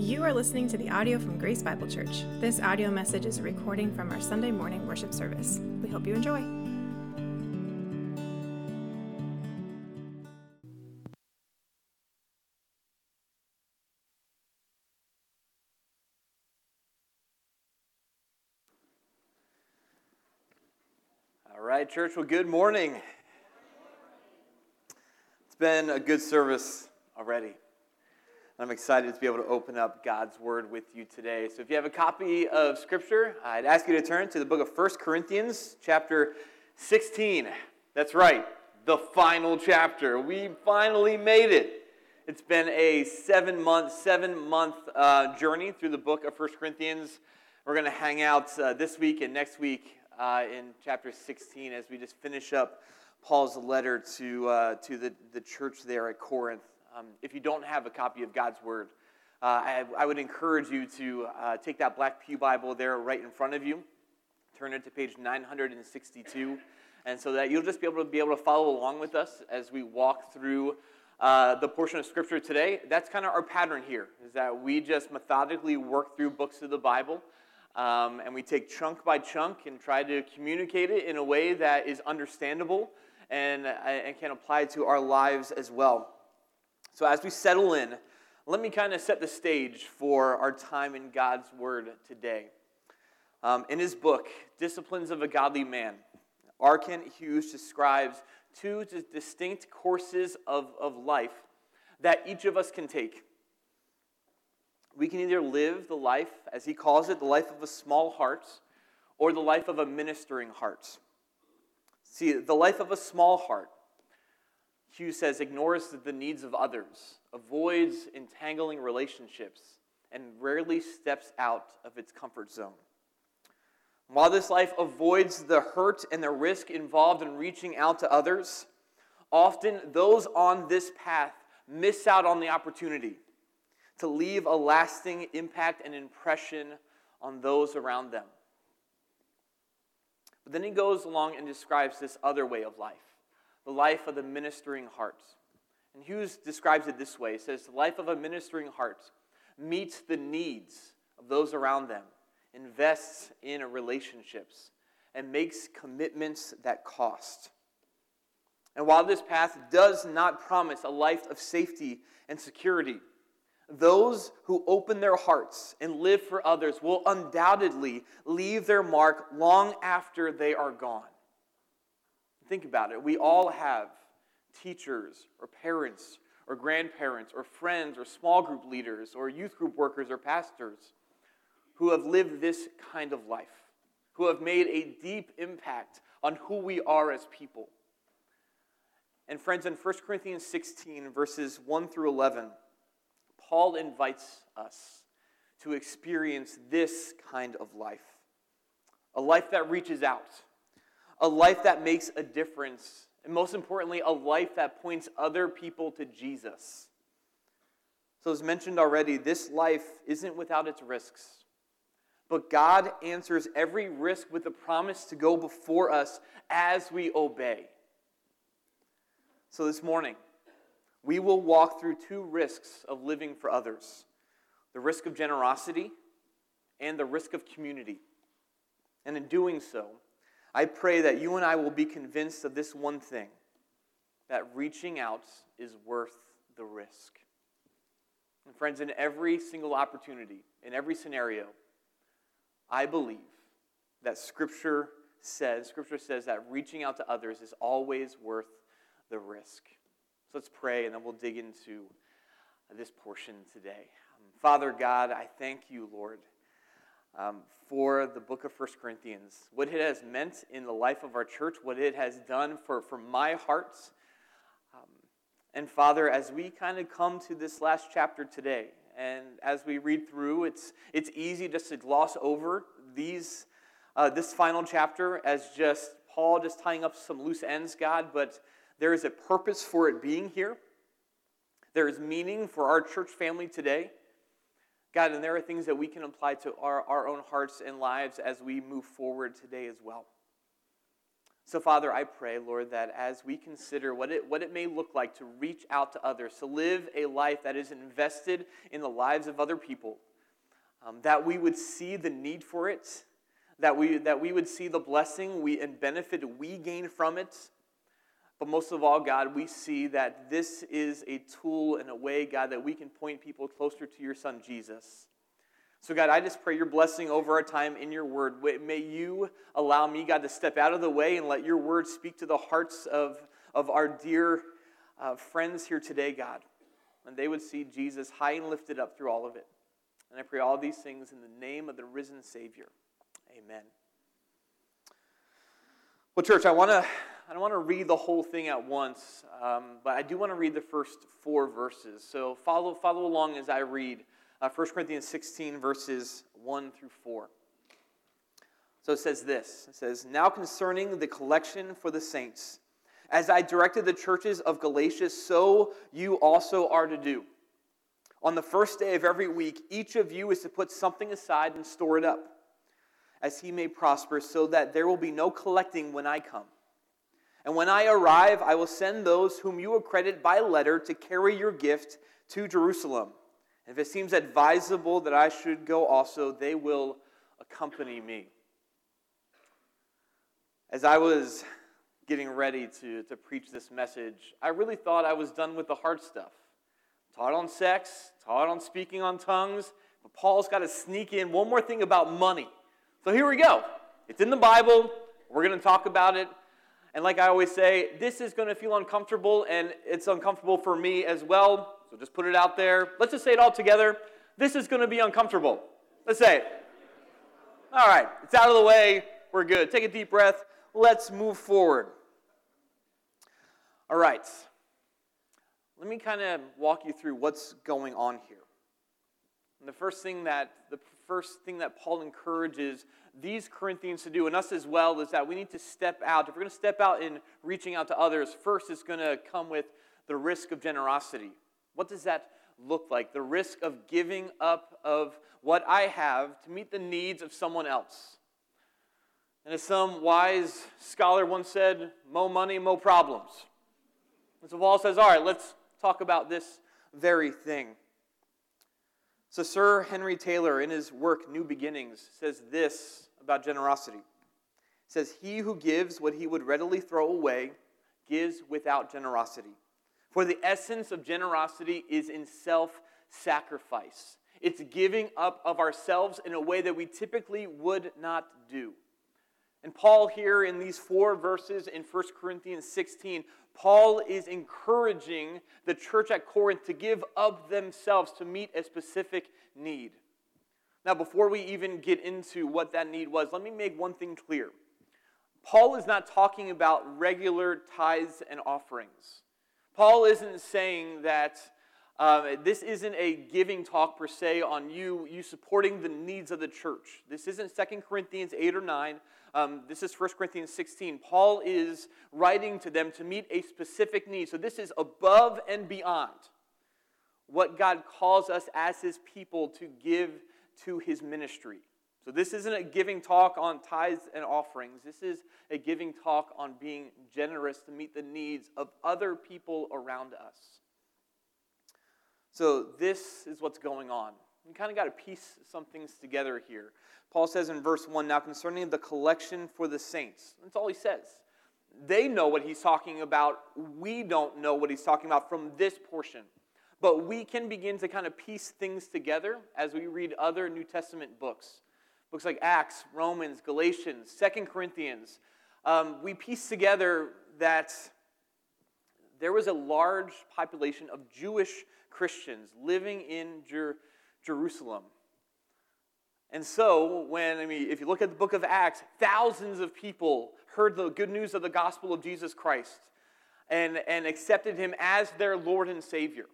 You are listening to the audio from Grace Bible Church. This audio message is a recording from our Sunday morning worship service. We hope you enjoy. All right, church. Well, good morning. It's been a good service already. I'm excited to be able to open up God's Word with you today. So, if you have a copy of Scripture, I'd ask you to turn to the book of 1 Corinthians, chapter 16. That's right, the final chapter. We finally made it. It's been a seven month, seven month uh, journey through the book of 1 Corinthians. We're going to hang out uh, this week and next week uh, in chapter 16 as we just finish up Paul's letter to, uh, to the, the church there at Corinth. Um, if you don't have a copy of God's Word, uh, I, I, would encourage you to uh, take that Black Pew Bible there right in front of you, turn it to page 962, and so that you'll just be able to be able to follow along with us as we walk through uh, the portion of Scripture today. That's kind of our pattern here, is that we just methodically work through books of the Bible. Um, and we take chunk by chunk and try to communicate it in a way that is understandable and, uh, and can apply to our lives as well. So, as we settle in, let me kind of set the stage for our time in God's Word today. Um, in his book, Disciplines of a Godly Man, R. Hughes describes two distinct courses of, of life that each of us can take. We can either live the life, as he calls it, the life of a small heart, or the life of a ministering heart. See, the life of a small heart Hughes says, ignores the needs of others, avoids entangling relationships, and rarely steps out of its comfort zone. While this life avoids the hurt and the risk involved in reaching out to others, often those on this path miss out on the opportunity to leave a lasting impact and impression on those around them. But then he goes along and describes this other way of life the life of the ministering heart. And Hughes describes it this way He says, The life of a ministering heart meets the needs of those around them, invests in relationships, and makes commitments that cost. And while this path does not promise a life of safety and security, those who open their hearts and live for others will undoubtedly leave their mark long after they are gone. Think about it. We all have teachers or parents or grandparents or friends or small group leaders or youth group workers or pastors who have lived this kind of life, who have made a deep impact on who we are as people. And, friends, in 1 Corinthians 16, verses 1 through 11, Paul invites us to experience this kind of life a life that reaches out a life that makes a difference, and most importantly, a life that points other people to Jesus. So, as mentioned already, this life isn't without its risks. But God answers every risk with a promise to go before us as we obey. So, this morning, we will walk through two risks of living for others the risk of generosity and the risk of community. And in doing so, I pray that you and I will be convinced of this one thing that reaching out is worth the risk. And, friends, in every single opportunity, in every scenario, I believe that Scripture says, Scripture says that reaching out to others is always worth the risk. So let's pray and then we'll dig into this portion today. Father God, I thank you, Lord um, for the book of First Corinthians, what it has meant in the life of our church, what it has done for, for my heart. Um, and Father, as we kind of come to this last chapter today, and as we read through, it's, it's easy just to gloss over these, uh, this final chapter as just Paul just tying up some loose ends, God, but there is a purpose for it being here. There is meaning for our church family today. God, and there are things that we can apply to our, our own hearts and lives as we move forward today as well. So, Father, I pray, Lord, that as we consider what it, what it may look like to reach out to others, to live a life that is invested in the lives of other people, um, that we would see the need for it, that we, that we would see the blessing we, and benefit we gain from it. But most of all, God, we see that this is a tool and a way, God, that we can point people closer to your Son, Jesus. So, God, I just pray your blessing over our time in your word. May you allow me, God, to step out of the way and let your word speak to the hearts of, of our dear uh, friends here today, God. And they would see Jesus high and lifted up through all of it. And I pray all these things in the name of the risen Savior. Amen. Well, church, I want to. I don't want to read the whole thing at once, um, but I do want to read the first four verses. So follow, follow along as I read uh, 1 Corinthians 16, verses 1 through 4. So it says this It says, Now concerning the collection for the saints, as I directed the churches of Galatia, so you also are to do. On the first day of every week, each of you is to put something aside and store it up, as he may prosper, so that there will be no collecting when I come. And when I arrive, I will send those whom you accredit by letter to carry your gift to Jerusalem. If it seems advisable that I should go also, they will accompany me. As I was getting ready to, to preach this message, I really thought I was done with the hard stuff. Taught on sex, taught on speaking on tongues, but Paul's got to sneak in one more thing about money. So here we go. It's in the Bible. We're going to talk about it. And like I always say, this is going to feel uncomfortable, and it's uncomfortable for me as well. So just put it out there. Let's just say it all together. This is going to be uncomfortable. Let's say it. All right, it's out of the way. We're good. Take a deep breath. Let's move forward. All right. Let me kind of walk you through what's going on here. And the first thing that the first thing that Paul encourages these Corinthians to do, and us as well, is that we need to step out. If we're going to step out in reaching out to others, first it's going to come with the risk of generosity. What does that look like? The risk of giving up of what I have to meet the needs of someone else. And as some wise scholar once said, mo money, mo problems. And so Paul says, all right, let's talk about this very thing. So Sir Henry Taylor, in his work New Beginnings, says this about generosity. He says, He who gives what he would readily throw away gives without generosity. For the essence of generosity is in self sacrifice. It's giving up of ourselves in a way that we typically would not do. And Paul, here in these four verses in 1 Corinthians 16, Paul is encouraging the church at Corinth to give of themselves to meet a specific need. Now, before we even get into what that need was, let me make one thing clear. Paul is not talking about regular tithes and offerings. Paul isn't saying that uh, this isn't a giving talk per se on you, you supporting the needs of the church. This isn't 2 Corinthians 8 or 9. Um, this is 1 Corinthians 16. Paul is writing to them to meet a specific need. So this is above and beyond what God calls us as his people to give to his ministry. So, this isn't a giving talk on tithes and offerings. This is a giving talk on being generous to meet the needs of other people around us. So, this is what's going on. We kind of got to piece some things together here. Paul says in verse 1 Now concerning the collection for the saints, that's all he says. They know what he's talking about. We don't know what he's talking about from this portion. But we can begin to kind of piece things together as we read other New Testament books. Books like Acts, Romans, Galatians, Second Corinthians. Um, we piece together that there was a large population of Jewish Christians living in Jer- Jerusalem. And so, when, I mean, if you look at the book of Acts, thousands of people heard the good news of the gospel of Jesus Christ and, and accepted him as their Lord and Savior.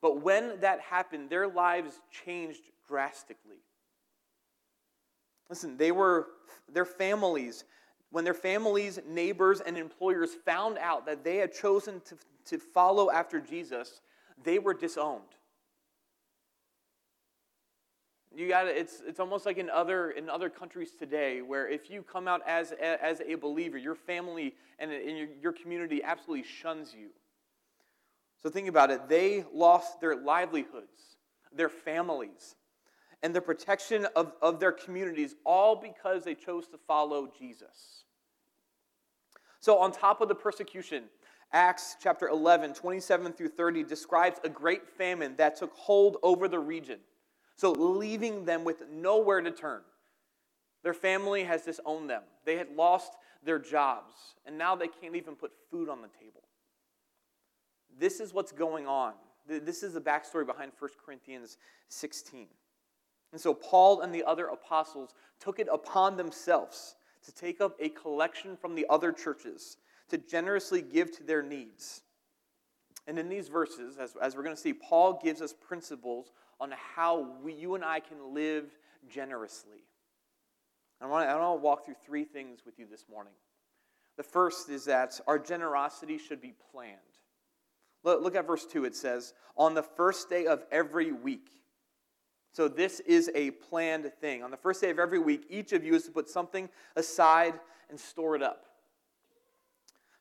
But when that happened, their lives changed drastically. Listen, they were, their families, when their families, neighbors, and employers found out that they had chosen to, to follow after Jesus, they were disowned. You got it's it's almost like in other in other countries today where if you come out as as a believer, your family and in your, your community absolutely shuns you. So think about it. They lost their livelihoods, their families, and the protection of, of their communities, all because they chose to follow Jesus. So, on top of the persecution, Acts chapter 11, 27 through 30 describes a great famine that took hold over the region. So, leaving them with nowhere to turn. Their family has disowned them. They had lost their jobs, and now they can't even put food on the table. This is what's going on. This is the backstory behind 1 Corinthians 16. And so Paul and the other apostles took it upon themselves to take up a collection from the other churches to generously give to their needs. And in these verses, as, as we're going to see, Paul gives us principles on how we, you and I can live generously. I want, to, walk through three things with you this morning. The first is that our generosity should be planned. Look, look at verse 2. It says, On the first day of every week. So, this is a planned thing. On the first day of every week, each of you is to put something aside and store it up.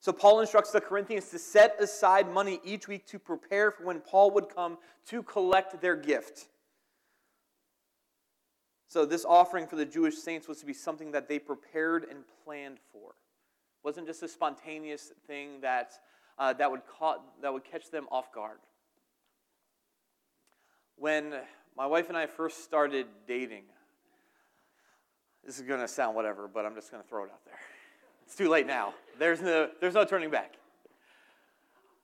So, Paul instructs the Corinthians to set aside money each week to prepare for when Paul would come to collect their gift. So, this offering for the Jewish saints was to be something that they prepared and planned for. It wasn't just a spontaneous thing that, uh, that, would ca- that would catch them off guard. When my wife and I first started dating, this is going to sound whatever, but I'm just going to throw it out there. It's too late now. There's no, there's no turning back.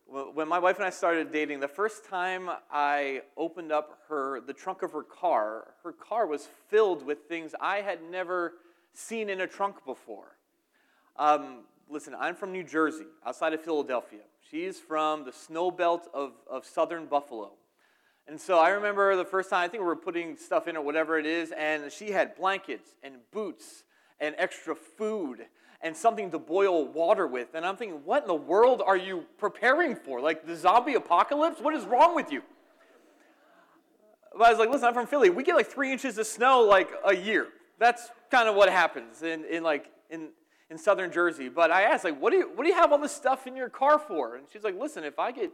When my wife and I started dating, the first time I opened up her, the trunk of her car, her car was filled with things I had never seen in a trunk before. Um, listen, I'm from New Jersey, outside of Philadelphia. She's from the snow belt of, of southern Buffalo. And so I remember the first time, I think we were putting stuff in or whatever it is, and she had blankets and boots and extra food and something to boil water with. And I'm thinking, what in the world are you preparing for? Like the zombie apocalypse? What is wrong with you? But I was like, listen, I'm from Philly. We get like three inches of snow like a year. That's kind of what happens in, in like in, in southern Jersey. But I asked, like, what do you what do you have all this stuff in your car for? And she's like, listen, if I get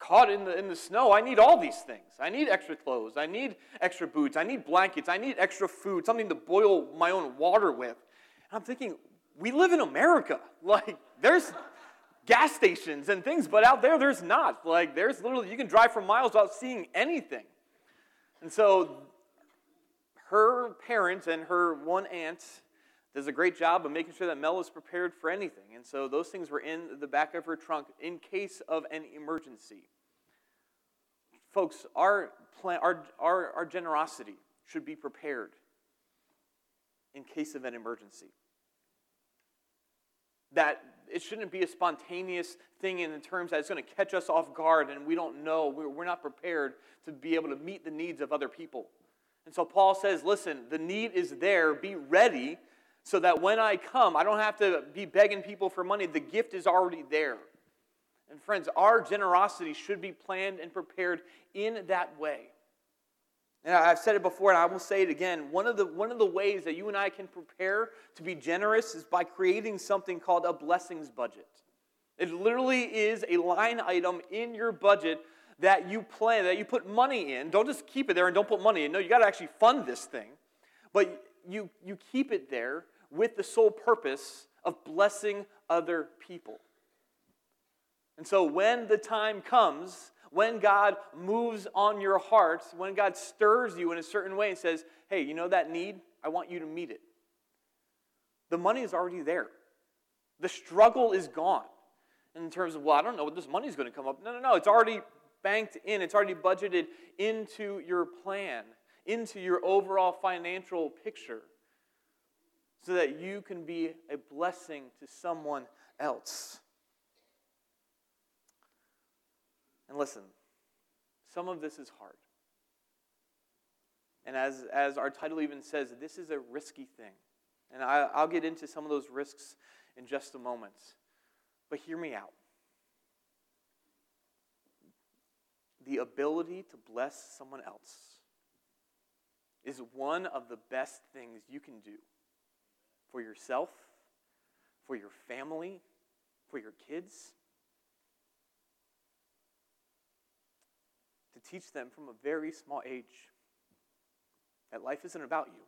caught in the, in the snow, I need all these things. I need extra clothes. I need extra boots. I need blankets. I need extra food, something to boil my own water with. And I'm thinking, we live in America. Like, there's gas stations and things, but out there, there's not. Like, there's literally, you can drive for miles without seeing anything. And so, her parents and her one aunt does a great job of making sure that Mel is prepared for anything. And so those things were in the back of her trunk in case of an emergency. Folks, our, plan, our, our, our generosity should be prepared in case of an emergency. That it shouldn't be a spontaneous thing in terms that it's going to catch us off guard and we don't know, we're not prepared to be able to meet the needs of other people. And so Paul says, listen, the need is there, be ready so that when I come, I don't have to be begging people for money. The gift is already there. And friends, our generosity should be planned and prepared in that way. And I've said it before, and I will say it again. One of, the, one of the ways that you and I can prepare to be generous is by creating something called a blessings budget. It literally is a line item in your budget that you plan, that you put money in. Don't just keep it there and don't put money in. No, you got to actually fund this thing. But you, you keep it there with the sole purpose of blessing other people. And so when the time comes, when God moves on your heart, when God stirs you in a certain way and says, hey, you know that need? I want you to meet it. The money is already there. The struggle is gone. In terms of, well, I don't know what this money is going to come up. No, no, no. It's already banked in, it's already budgeted into your plan, into your overall financial picture so that you can be a blessing to someone else. And listen, some of this is hard. And as, as our title even says, this is a risky thing. And I, I'll get into some of those risks in just a moment. But hear me out. The ability to bless someone else is one of the best things you can do for yourself, for your family, for your kids. To teach them from a very small age that life isn't about you.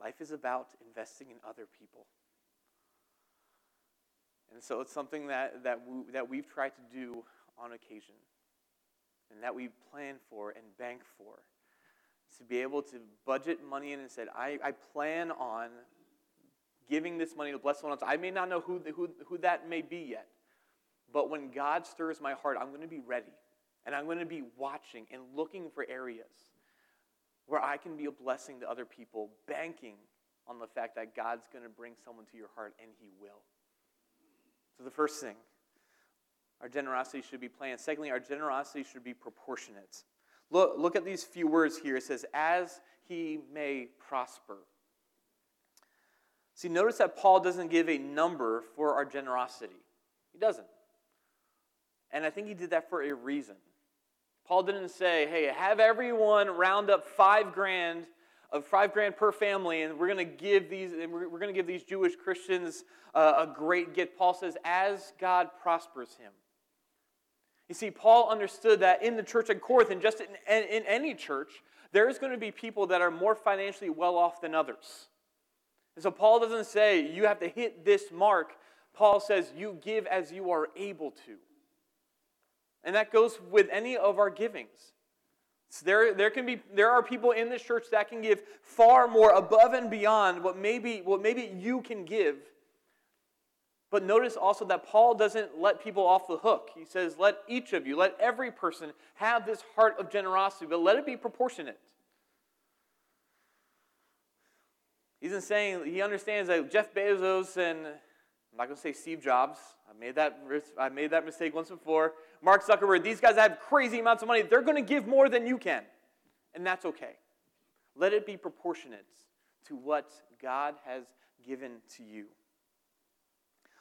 Life is about investing in other people. And so it's something that, that, we, that we've tried to do on occasion and that we plan for and bank for. To be able to budget money in and said, I, I plan on giving this money to bless someone else. I may not know who, who, who that may be yet, but when God stirs my heart, I'm going to be ready. And I'm going to be watching and looking for areas where I can be a blessing to other people, banking on the fact that God's going to bring someone to your heart, and He will. So, the first thing, our generosity should be planned. Secondly, our generosity should be proportionate. Look, look at these few words here. It says, as he may prosper. See, notice that Paul doesn't give a number for our generosity. He doesn't. And I think he did that for a reason. Paul didn't say, hey, have everyone round up five grand of five grand per family, and we're going to give these, we're going to give these Jewish Christians uh, a great gift. Paul says, as God prospers him. You see, Paul understood that in the church at Corinth, and just in, in any church, there's going to be people that are more financially well off than others. And so Paul doesn't say you have to hit this mark. Paul says you give as you are able to. And that goes with any of our givings. So there, there, can be, there are people in this church that can give far more above and beyond what maybe, what maybe you can give. But notice also that Paul doesn't let people off the hook. He says, let each of you, let every person have this heart of generosity, but let it be proportionate. He's saying, he understands that Jeff Bezos and, I'm not going to say Steve Jobs, I made, that, I made that mistake once before. Mark Zuckerberg, these guys have crazy amounts of money. They're going to give more than you can. And that's okay. Let it be proportionate to what God has given to you.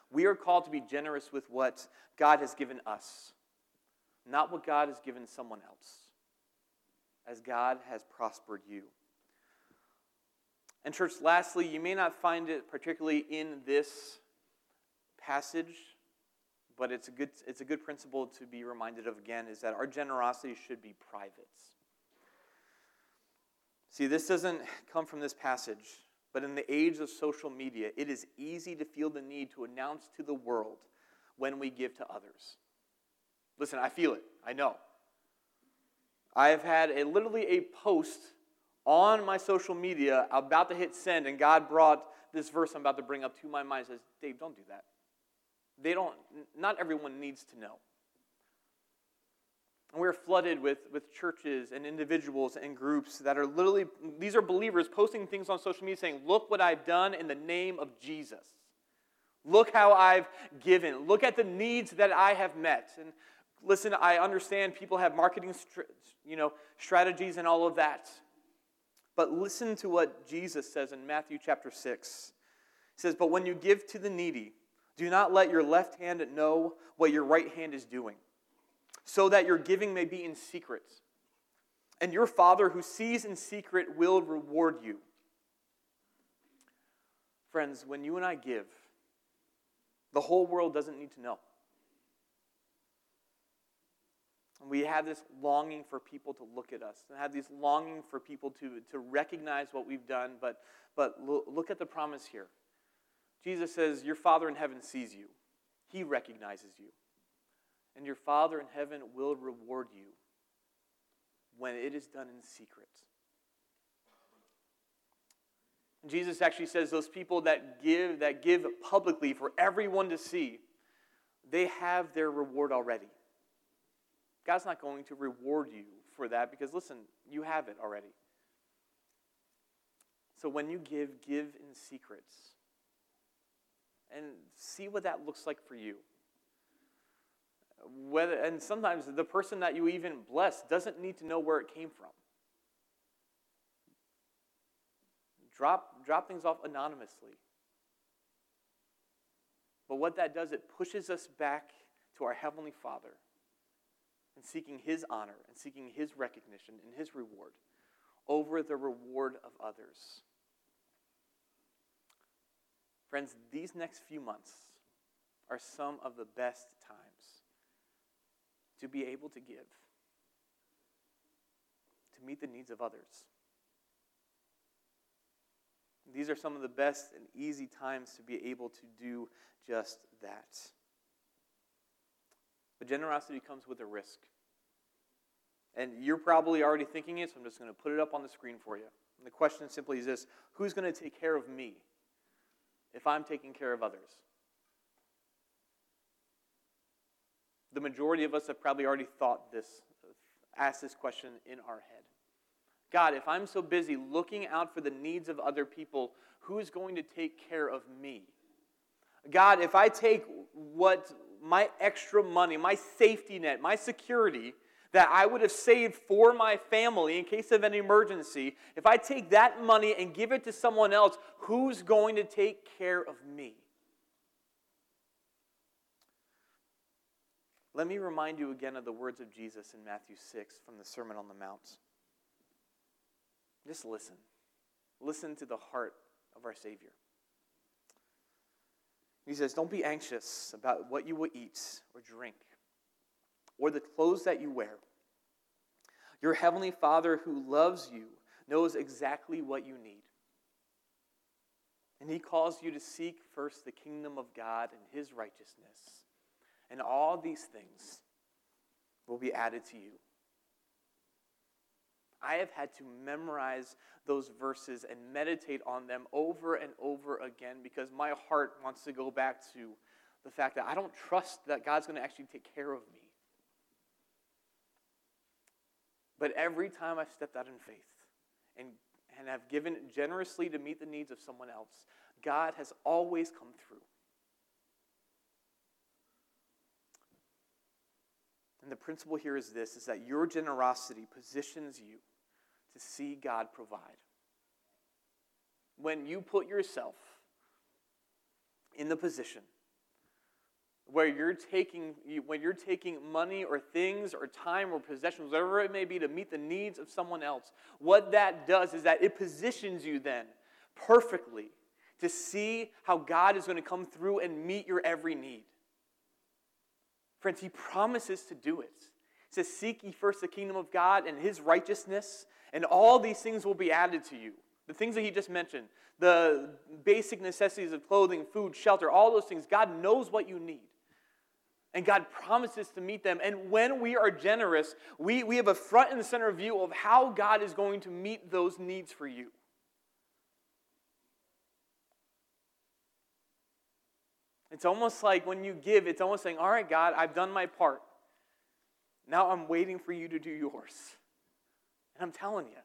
We are called to be generous with what God has given us, not what God has given someone else, as God has prospered you. And, church, lastly, you may not find it particularly in this passage, but it's a good, it's a good principle to be reminded of again is that our generosity should be private. See, this doesn't come from this passage, but in the age of social media, it is easy to feel the need to announce to the world when we give to others. Listen, I feel it. I know. I have had a, literally a post on my social media about to hit send, and God brought this verse I'm about to bring up to my mind. Says, Dave, don't do that. They don't, not everyone needs to know. And we're flooded with, with churches and individuals and groups that are literally, these are believers posting things on social media saying, Look what I've done in the name of Jesus. Look how I've given. Look at the needs that I have met. And listen, I understand people have marketing you know, strategies and all of that. But listen to what Jesus says in Matthew chapter 6. He says, But when you give to the needy, do not let your left hand know what your right hand is doing, so that your giving may be in secret. And your Father who sees in secret will reward you. Friends, when you and I give, the whole world doesn't need to know. we have this longing for people to look at us and have this longing for people to, to recognize what we've done. But, but look at the promise here. Jesus says, Your Father in heaven sees you, He recognizes you. And your Father in heaven will reward you when it is done in secret. Jesus actually says those people that give that give publicly for everyone to see, they have their reward already. God's not going to reward you for that because listen, you have it already. So when you give, give in secrets and see what that looks like for you. Whether, and sometimes the person that you even bless doesn't need to know where it came from. Drop, drop things off anonymously. But what that does, it pushes us back to our Heavenly Father and seeking His honor and seeking His recognition and His reward over the reward of others. Friends, these next few months are some of the best times to be able to give, to meet the needs of others. These are some of the best and easy times to be able to do just that. But generosity comes with a risk. And you're probably already thinking it, so I'm just going to put it up on the screen for you. And the question simply is this Who's going to take care of me if I'm taking care of others? The majority of us have probably already thought this, asked this question in our head. God, if I'm so busy looking out for the needs of other people, who's going to take care of me? God, if I take what my extra money, my safety net, my security that I would have saved for my family in case of an emergency, if I take that money and give it to someone else, who's going to take care of me? Let me remind you again of the words of Jesus in Matthew 6 from the Sermon on the Mount. Just listen. Listen to the heart of our Savior. He says, Don't be anxious about what you will eat or drink or the clothes that you wear. Your heavenly Father who loves you knows exactly what you need. And he calls you to seek first the kingdom of God and his righteousness. And all these things will be added to you. I have had to memorize those verses and meditate on them over and over again because my heart wants to go back to the fact that I don't trust that God's going to actually take care of me. But every time I've stepped out in faith and, and have given generously to meet the needs of someone else, God has always come through. And the principle here is this is that your generosity positions you to see God provide. When you put yourself in the position where you're taking when you're taking money or things or time or possessions whatever it may be to meet the needs of someone else what that does is that it positions you then perfectly to see how god is going to come through and meet your every need friends he promises to do it he says seek ye first the kingdom of god and his righteousness and all these things will be added to you. The things that he just mentioned, the basic necessities of clothing, food, shelter, all those things, God knows what you need. And God promises to meet them. And when we are generous, we, we have a front and center view of how God is going to meet those needs for you. It's almost like when you give, it's almost saying, All right, God, I've done my part. Now I'm waiting for you to do yours. And I'm telling you,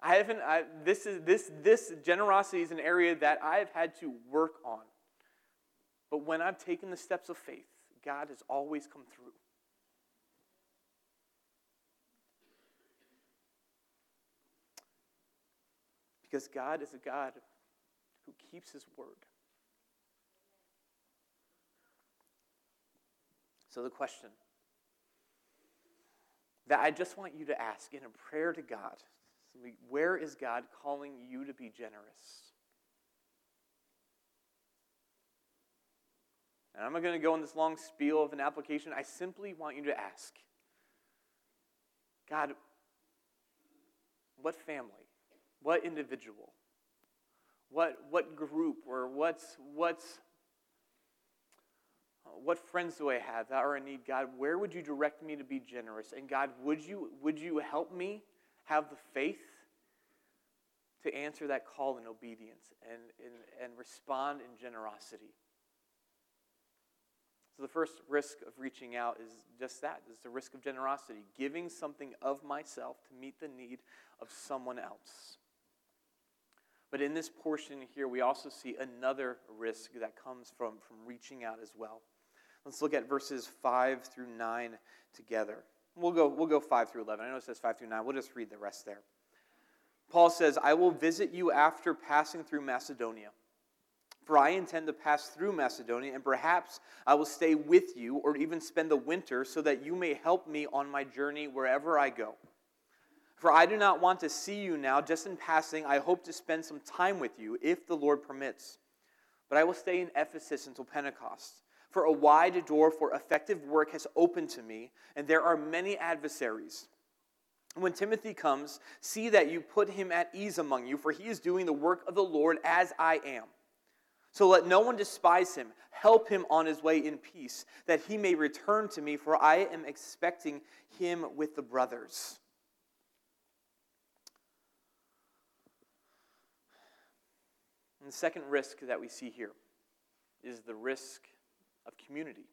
I haven't, I, this, is, this, this generosity is an area that I've had to work on. But when I've taken the steps of faith, God has always come through. Because God is a God who keeps his word. So the question that I just want you to ask in a prayer to God where is God calling you to be generous? And I'm not going to go in this long spiel of an application. I simply want you to ask God, what family, what individual, what, what group, or what's, what's what friends do I have that are in need? God, where would you direct me to be generous? And God, would you, would you help me have the faith to answer that call in obedience and, and, and respond in generosity? So the first risk of reaching out is just that. It's the risk of generosity, giving something of myself to meet the need of someone else. But in this portion here, we also see another risk that comes from, from reaching out as well. Let's look at verses 5 through 9 together. We'll go, we'll go 5 through 11. I know it says 5 through 9. We'll just read the rest there. Paul says, I will visit you after passing through Macedonia. For I intend to pass through Macedonia, and perhaps I will stay with you or even spend the winter so that you may help me on my journey wherever I go. For I do not want to see you now, just in passing. I hope to spend some time with you, if the Lord permits. But I will stay in Ephesus until Pentecost. For a wide door for effective work has opened to me, and there are many adversaries. When Timothy comes, see that you put him at ease among you, for he is doing the work of the Lord as I am. So let no one despise him. Help him on his way in peace, that he may return to me, for I am expecting him with the brothers. And the second risk that we see here is the risk of community,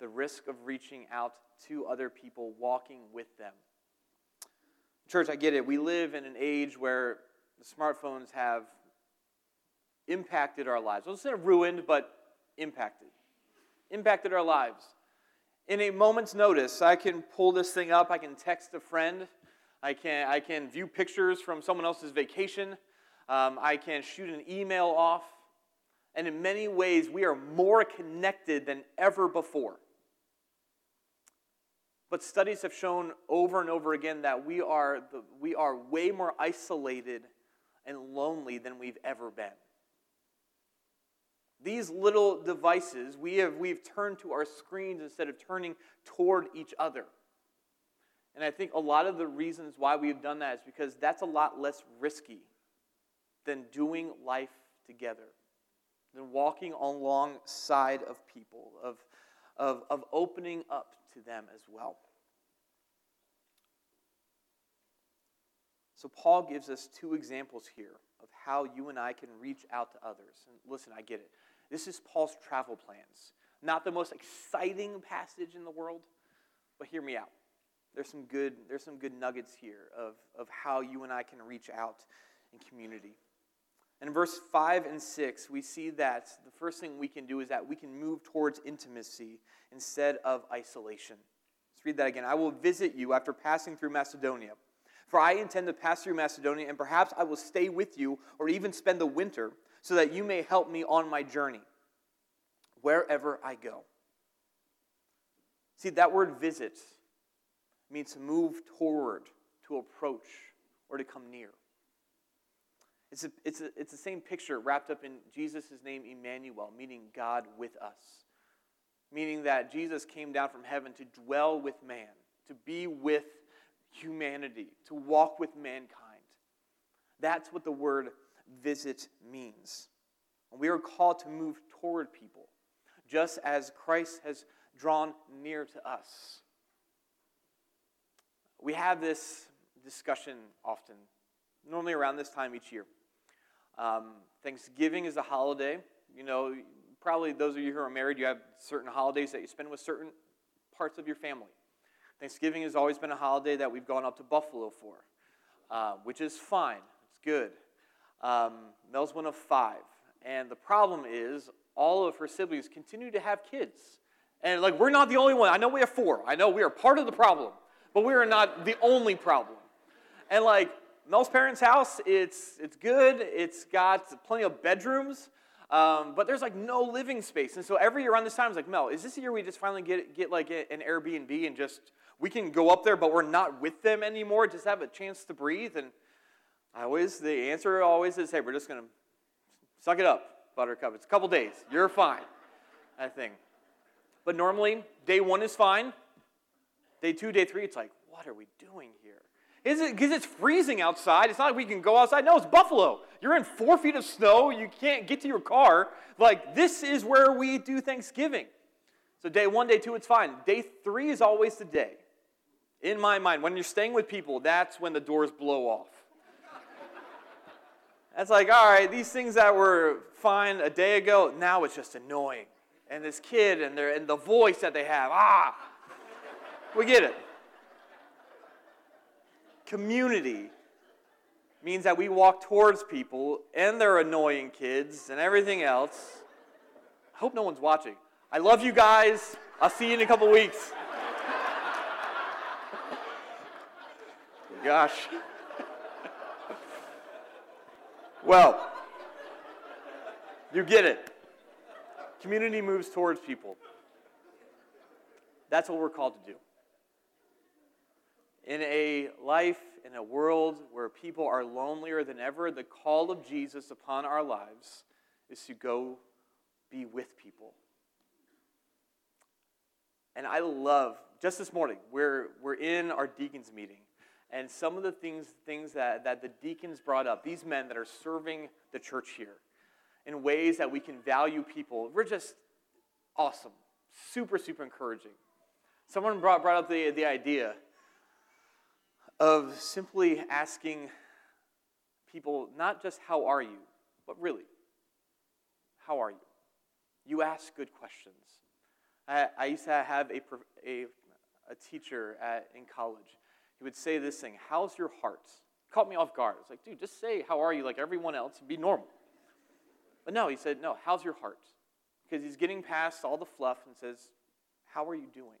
the risk of reaching out to other people, walking with them. Church, I get it. We live in an age where the smartphones have impacted our lives. Well, instead of ruined, but impacted. Impacted our lives. In a moment's notice, I can pull this thing up, I can text a friend, I can, I can view pictures from someone else's vacation, um, I can shoot an email off. And in many ways, we are more connected than ever before. But studies have shown over and over again that we are, the, we are way more isolated and lonely than we've ever been. These little devices, we have, we've turned to our screens instead of turning toward each other. And I think a lot of the reasons why we've done that is because that's a lot less risky than doing life together, than walking alongside of people, of, of, of opening up to them as well. So, Paul gives us two examples here of how you and I can reach out to others. And listen, I get it. This is Paul's travel plans. Not the most exciting passage in the world, but hear me out. There's some good, there's some good nuggets here of, of how you and I can reach out in community. And in verse 5 and 6, we see that the first thing we can do is that we can move towards intimacy instead of isolation. Let's read that again. I will visit you after passing through Macedonia. For I intend to pass through Macedonia, and perhaps I will stay with you or even spend the winter so that you may help me on my journey, wherever I go. See, that word visit means to move toward, to approach, or to come near. It's, a, it's, a, it's the same picture wrapped up in Jesus' name, Emmanuel, meaning God with us. Meaning that Jesus came down from heaven to dwell with man, to be with humanity, to walk with mankind. That's what the word visit means. We are called to move toward people, just as Christ has drawn near to us. We have this discussion often, normally around this time each year. Um, Thanksgiving is a holiday. You know, probably those of you who are married, you have certain holidays that you spend with certain parts of your family. Thanksgiving has always been a holiday that we've gone up to Buffalo for, uh, which is fine. It's good. Um, Mel's one of five. And the problem is, all of her siblings continue to have kids. And like, we're not the only one. I know we have four. I know we are part of the problem, but we are not the only problem. And like, Mel's parents' house, it's, it's good. It's got plenty of bedrooms, um, but there's like no living space. And so every year around this time, it's like, Mel, is this the year we just finally get, get like an Airbnb and just, we can go up there, but we're not with them anymore, just have a chance to breathe? And I always, the answer always is, hey, we're just going to suck it up, Buttercup. It's a couple days. You're fine, I think. But normally, day one is fine. Day two, day three, it's like, what are we doing here? Is it because it's freezing outside? It's not like we can go outside. No, it's Buffalo. You're in four feet of snow. You can't get to your car. Like, this is where we do Thanksgiving. So, day one, day two, it's fine. Day three is always the day. In my mind, when you're staying with people, that's when the doors blow off. That's like, all right, these things that were fine a day ago, now it's just annoying. And this kid and, their, and the voice that they have, ah, we get it. Community means that we walk towards people and their annoying kids and everything else. I hope no one's watching. I love you guys. I'll see you in a couple weeks. Gosh. Well, You get it. Community moves towards people. That's what we're called to do. In a life, in a world where people are lonelier than ever, the call of Jesus upon our lives is to go be with people. And I love, just this morning, we're, we're in our deacons meeting, and some of the things, things that, that the deacons brought up, these men that are serving the church here, in ways that we can value people, we're just awesome. Super, super encouraging. Someone brought, brought up the, the idea of simply asking people not just how are you, but really, how are you? You ask good questions. I, I used to have a, a, a teacher at, in college. He would say this thing, How's your heart? Caught me off guard. It's like, dude, just say, How are you? like everyone else, be normal. But no, he said, No, how's your heart? Because he's getting past all the fluff and says, How are you doing?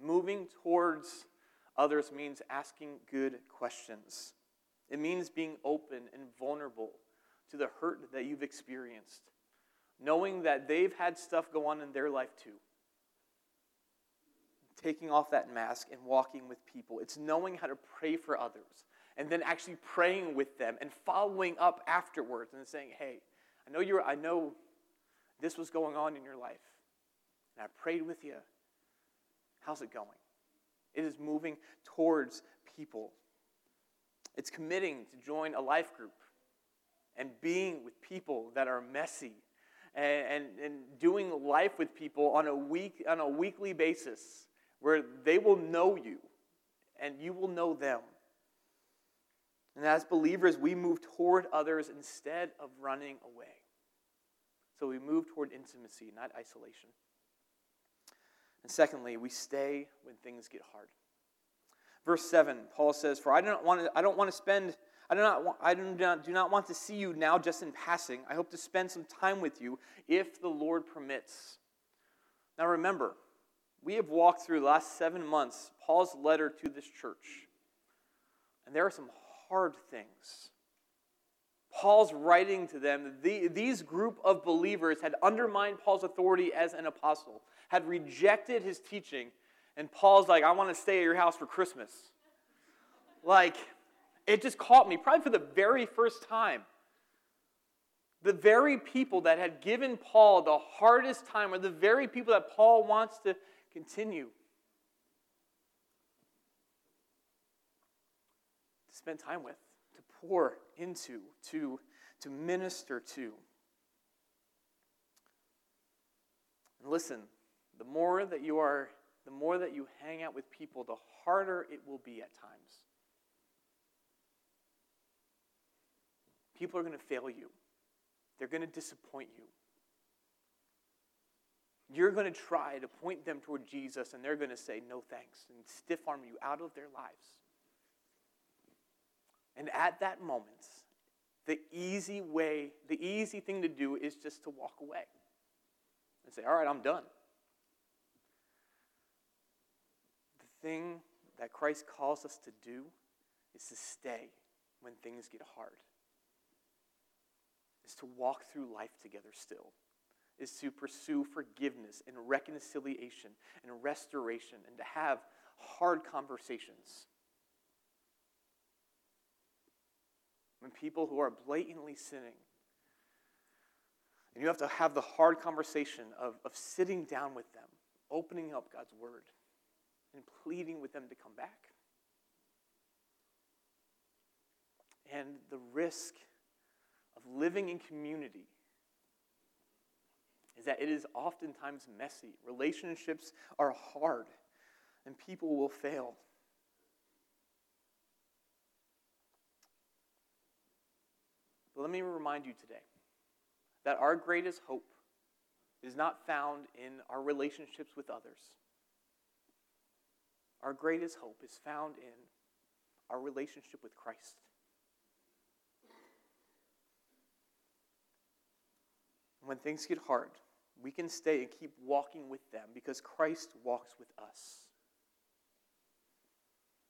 Moving towards others means asking good questions. It means being open and vulnerable to the hurt that you've experienced knowing that they've had stuff go on in their life too. Taking off that mask and walking with people. It's knowing how to pray for others and then actually praying with them and following up afterwards and saying, "Hey, I know you're I know this was going on in your life. And I prayed with you. How's it going?" It is moving towards people. It's committing to join a life group and being with people that are messy and, and, and doing life with people on a, week, on a weekly basis where they will know you and you will know them. And as believers, we move toward others instead of running away. So we move toward intimacy, not isolation. And secondly, we stay when things get hard. Verse 7, Paul says, For I don't want to, I don't want to spend I do, not, I do not, do not want to see you now just in passing. I hope to spend some time with you if the Lord permits. Now remember, we have walked through the last seven months Paul's letter to this church. And there are some hard things. Paul's writing to them. The, these group of believers had undermined Paul's authority as an apostle, had rejected his teaching, and Paul's like, I want to stay at your house for Christmas. Like, it just caught me, probably for the very first time. The very people that had given Paul the hardest time are the very people that Paul wants to continue to spend time with, to pour into, to, to minister to. And listen, the more that you are, the more that you hang out with people, the harder it will be at times. People are going to fail you, they're going to disappoint you. You're going to try to point them toward Jesus, and they're going to say no thanks and stiff arm you out of their lives. And at that moment, the easy way, the easy thing to do is just to walk away and say, All right, I'm done. The thing that Christ calls us to do is to stay when things get hard is to walk through life together still, is to pursue forgiveness and reconciliation and restoration and to have hard conversations. When people who are blatantly sinning, and you have to have the hard conversation of, of sitting down with them, opening up God's word, and pleading with them to come back. And the risk of living in community is that it is oftentimes messy. Relationships are hard, and people will fail. But let me remind you today that our greatest hope is not found in our relationships with others. Our greatest hope is found in our relationship with Christ. When things get hard, we can stay and keep walking with them because Christ walks with us.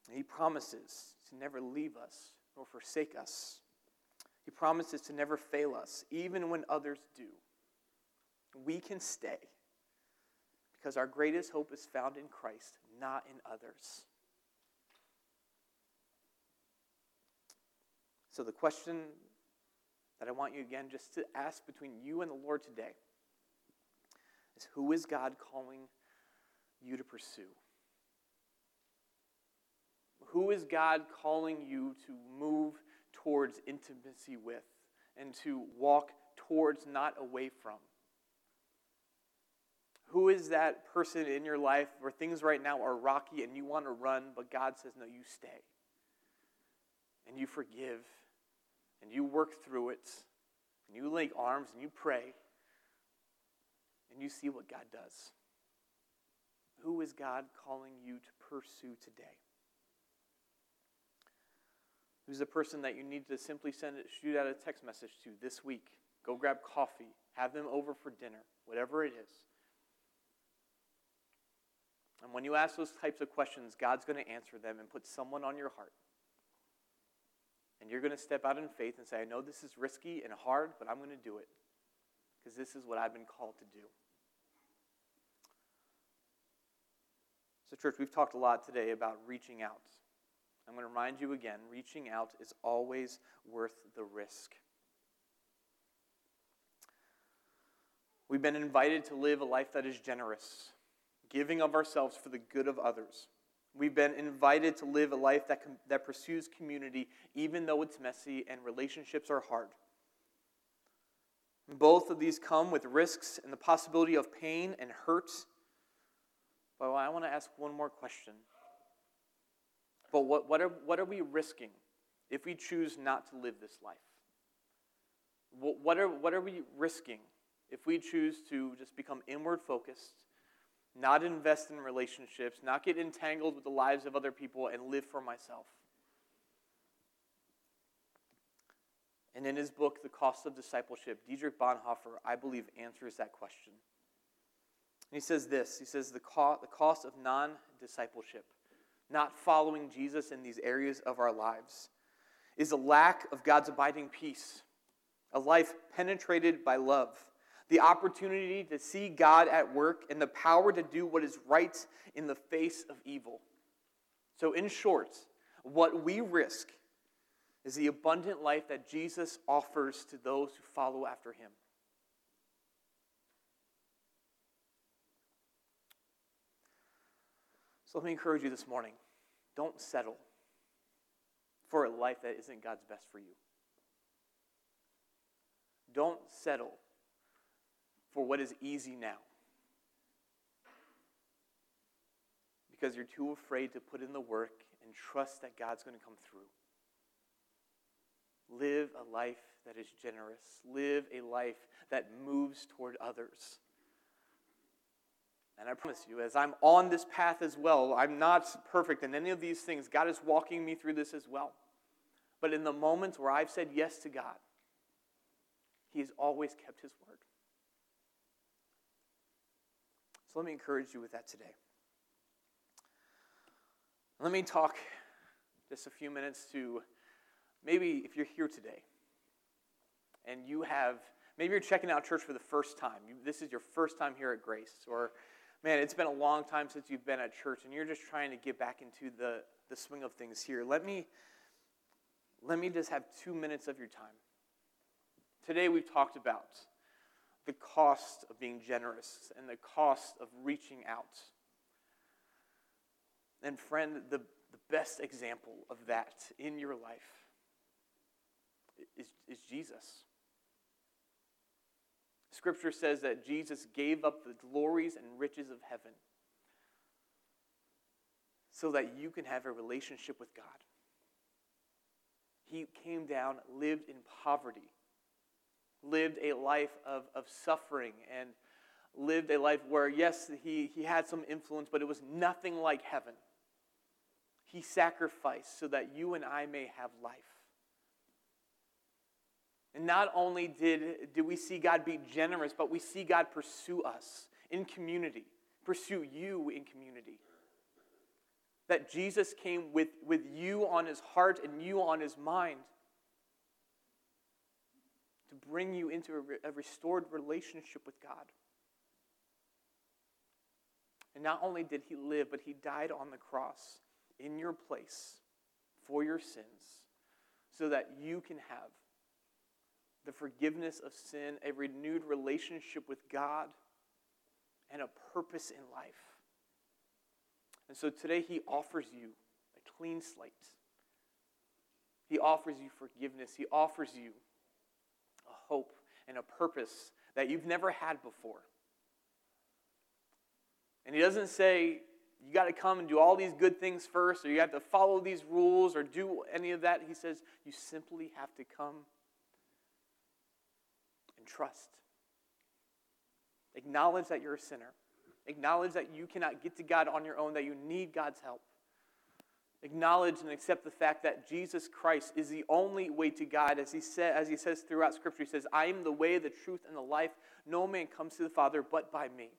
And he promises to never leave us nor forsake us. He promises to never fail us, even when others do. We can stay because our greatest hope is found in Christ, not in others. So, the question that I want you again just to ask between you and the Lord today is who is God calling you to pursue? Who is God calling you to move towards intimacy with and to walk towards, not away from? Who is that person in your life where things right now are rocky and you want to run, but God says, no, you stay. And you forgive and you work through it and you link arms and you pray and you see what God does. Who is God calling you to pursue today? Who's the person that you need to simply send it, shoot out a text message to this week? Go grab coffee, have them over for dinner, whatever it is. And when you ask those types of questions, God's going to answer them and put someone on your heart. And you're going to step out in faith and say, I know this is risky and hard, but I'm going to do it because this is what I've been called to do. So, church, we've talked a lot today about reaching out. I'm going to remind you again reaching out is always worth the risk. We've been invited to live a life that is generous, giving of ourselves for the good of others. We've been invited to live a life that, com- that pursues community, even though it's messy and relationships are hard. Both of these come with risks and the possibility of pain and hurt. But I want to ask one more question. But what, what, are, what are we risking if we choose not to live this life? What, what, are, what are we risking if we choose to just become inward focused not invest in relationships, not get entangled with the lives of other people, and live for myself. And in his book, The Cost of Discipleship, Dietrich Bonhoeffer, I believe, answers that question. And he says this He says, The, co- the cost of non discipleship, not following Jesus in these areas of our lives, is a lack of God's abiding peace, a life penetrated by love the opportunity to see God at work, and the power to do what is right in the face of evil. So, in short, what we risk is the abundant life that Jesus offers to those who follow after him. So, let me encourage you this morning don't settle for a life that isn't God's best for you. Don't settle for what is easy now. Because you're too afraid to put in the work and trust that God's going to come through. Live a life that is generous. Live a life that moves toward others. And I promise you, as I'm on this path as well, I'm not perfect in any of these things. God is walking me through this as well. But in the moments where I've said yes to God, He has always kept His word. So let me encourage you with that today. Let me talk just a few minutes to maybe if you're here today and you have, maybe you're checking out church for the first time. You, this is your first time here at Grace. Or, man, it's been a long time since you've been at church and you're just trying to get back into the, the swing of things here. Let me, let me just have two minutes of your time. Today we've talked about the cost of being generous and the cost of reaching out. And, friend, the, the best example of that in your life is, is Jesus. Scripture says that Jesus gave up the glories and riches of heaven so that you can have a relationship with God. He came down, lived in poverty lived a life of, of suffering and lived a life where, yes, he, he had some influence, but it was nothing like heaven. He sacrificed so that you and I may have life. And not only did, did we see God be generous, but we see God pursue us in community, pursue you in community. That Jesus came with, with you on his heart and you on his mind. Bring you into a, a restored relationship with God. And not only did he live, but he died on the cross in your place for your sins so that you can have the forgiveness of sin, a renewed relationship with God, and a purpose in life. And so today he offers you a clean slate. He offers you forgiveness. He offers you hope and a purpose that you've never had before. And he doesn't say, you got to come and do all these good things first, or you have to follow these rules, or do any of that. He says, you simply have to come and trust. Acknowledge that you're a sinner. Acknowledge that you cannot get to God on your own, that you need God's help. Acknowledge and accept the fact that Jesus Christ is the only way to God. As he, said, as he says throughout Scripture, he says, I am the way, the truth, and the life. No man comes to the Father but by me.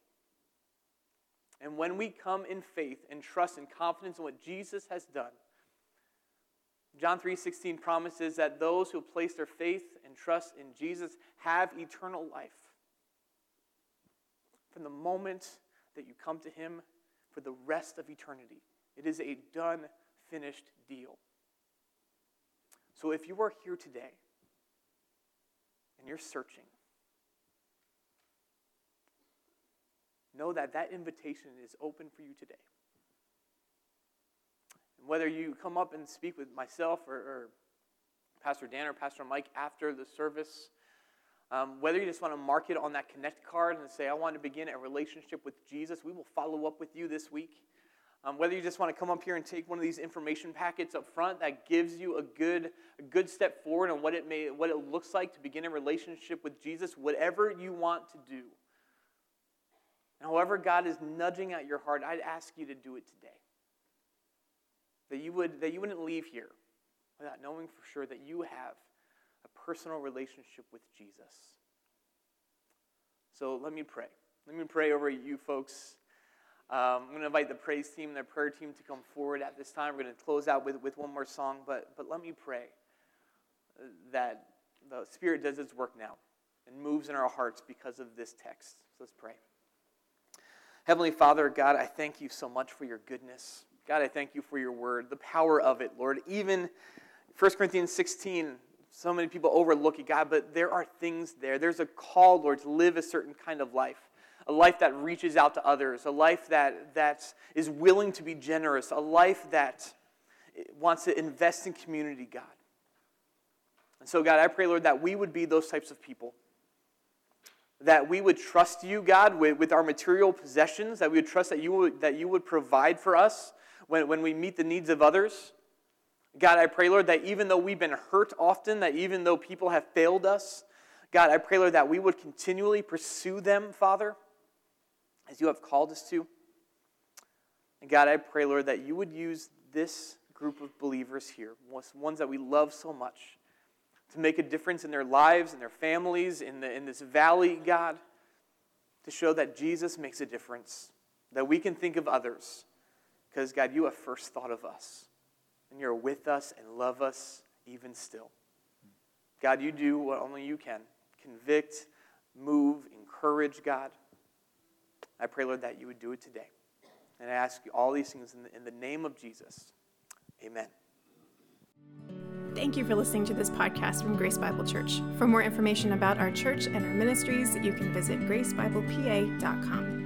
And when we come in faith and trust and confidence in what Jesus has done, John 3:16 promises that those who place their faith and trust in Jesus have eternal life. From the moment that you come to him for the rest of eternity. It is a done, finished deal. So if you are here today and you're searching, know that that invitation is open for you today. And whether you come up and speak with myself or, or Pastor Dan or Pastor Mike after the service, um, whether you just want to mark it on that Connect card and say, I want to begin a relationship with Jesus, we will follow up with you this week. Um, whether you just want to come up here and take one of these information packets up front that gives you a good, a good step forward on what it, may, what it looks like to begin a relationship with Jesus, whatever you want to do. And however God is nudging at your heart, I'd ask you to do it today. That you, would, that you wouldn't leave here without knowing for sure that you have a personal relationship with Jesus. So let me pray. Let me pray over you folks. Um, I'm going to invite the praise team and the prayer team to come forward at this time. We're going to close out with, with one more song, but, but let me pray that the Spirit does its work now and moves in our hearts because of this text. So let's pray. Heavenly Father, God, I thank you so much for your goodness. God, I thank you for your word, the power of it, Lord. Even 1 Corinthians 16, so many people overlook it, God, but there are things there. There's a call, Lord, to live a certain kind of life, a life that reaches out to others, a life that, that is willing to be generous, a life that wants to invest in community, God. And so, God, I pray, Lord, that we would be those types of people. That we would trust you, God, with, with our material possessions, that we would trust that you would, that you would provide for us when, when we meet the needs of others God, I pray, Lord, that even though we've been hurt often, that even though people have failed us, God, I pray, Lord, that we would continually pursue them, Father, as you have called us to. And God, I pray, Lord, that you would use this group of believers here, ones that we love so much, to make a difference in their lives and their families, in, the, in this valley, God, to show that Jesus makes a difference, that we can think of others, because, God, you have first thought of us and you're with us and love us even still. God, you do what only you can convict, move, encourage, God. I pray, Lord, that you would do it today. And I ask you all these things in the, in the name of Jesus. Amen. Thank you for listening to this podcast from Grace Bible Church. For more information about our church and our ministries, you can visit gracebiblepa.com.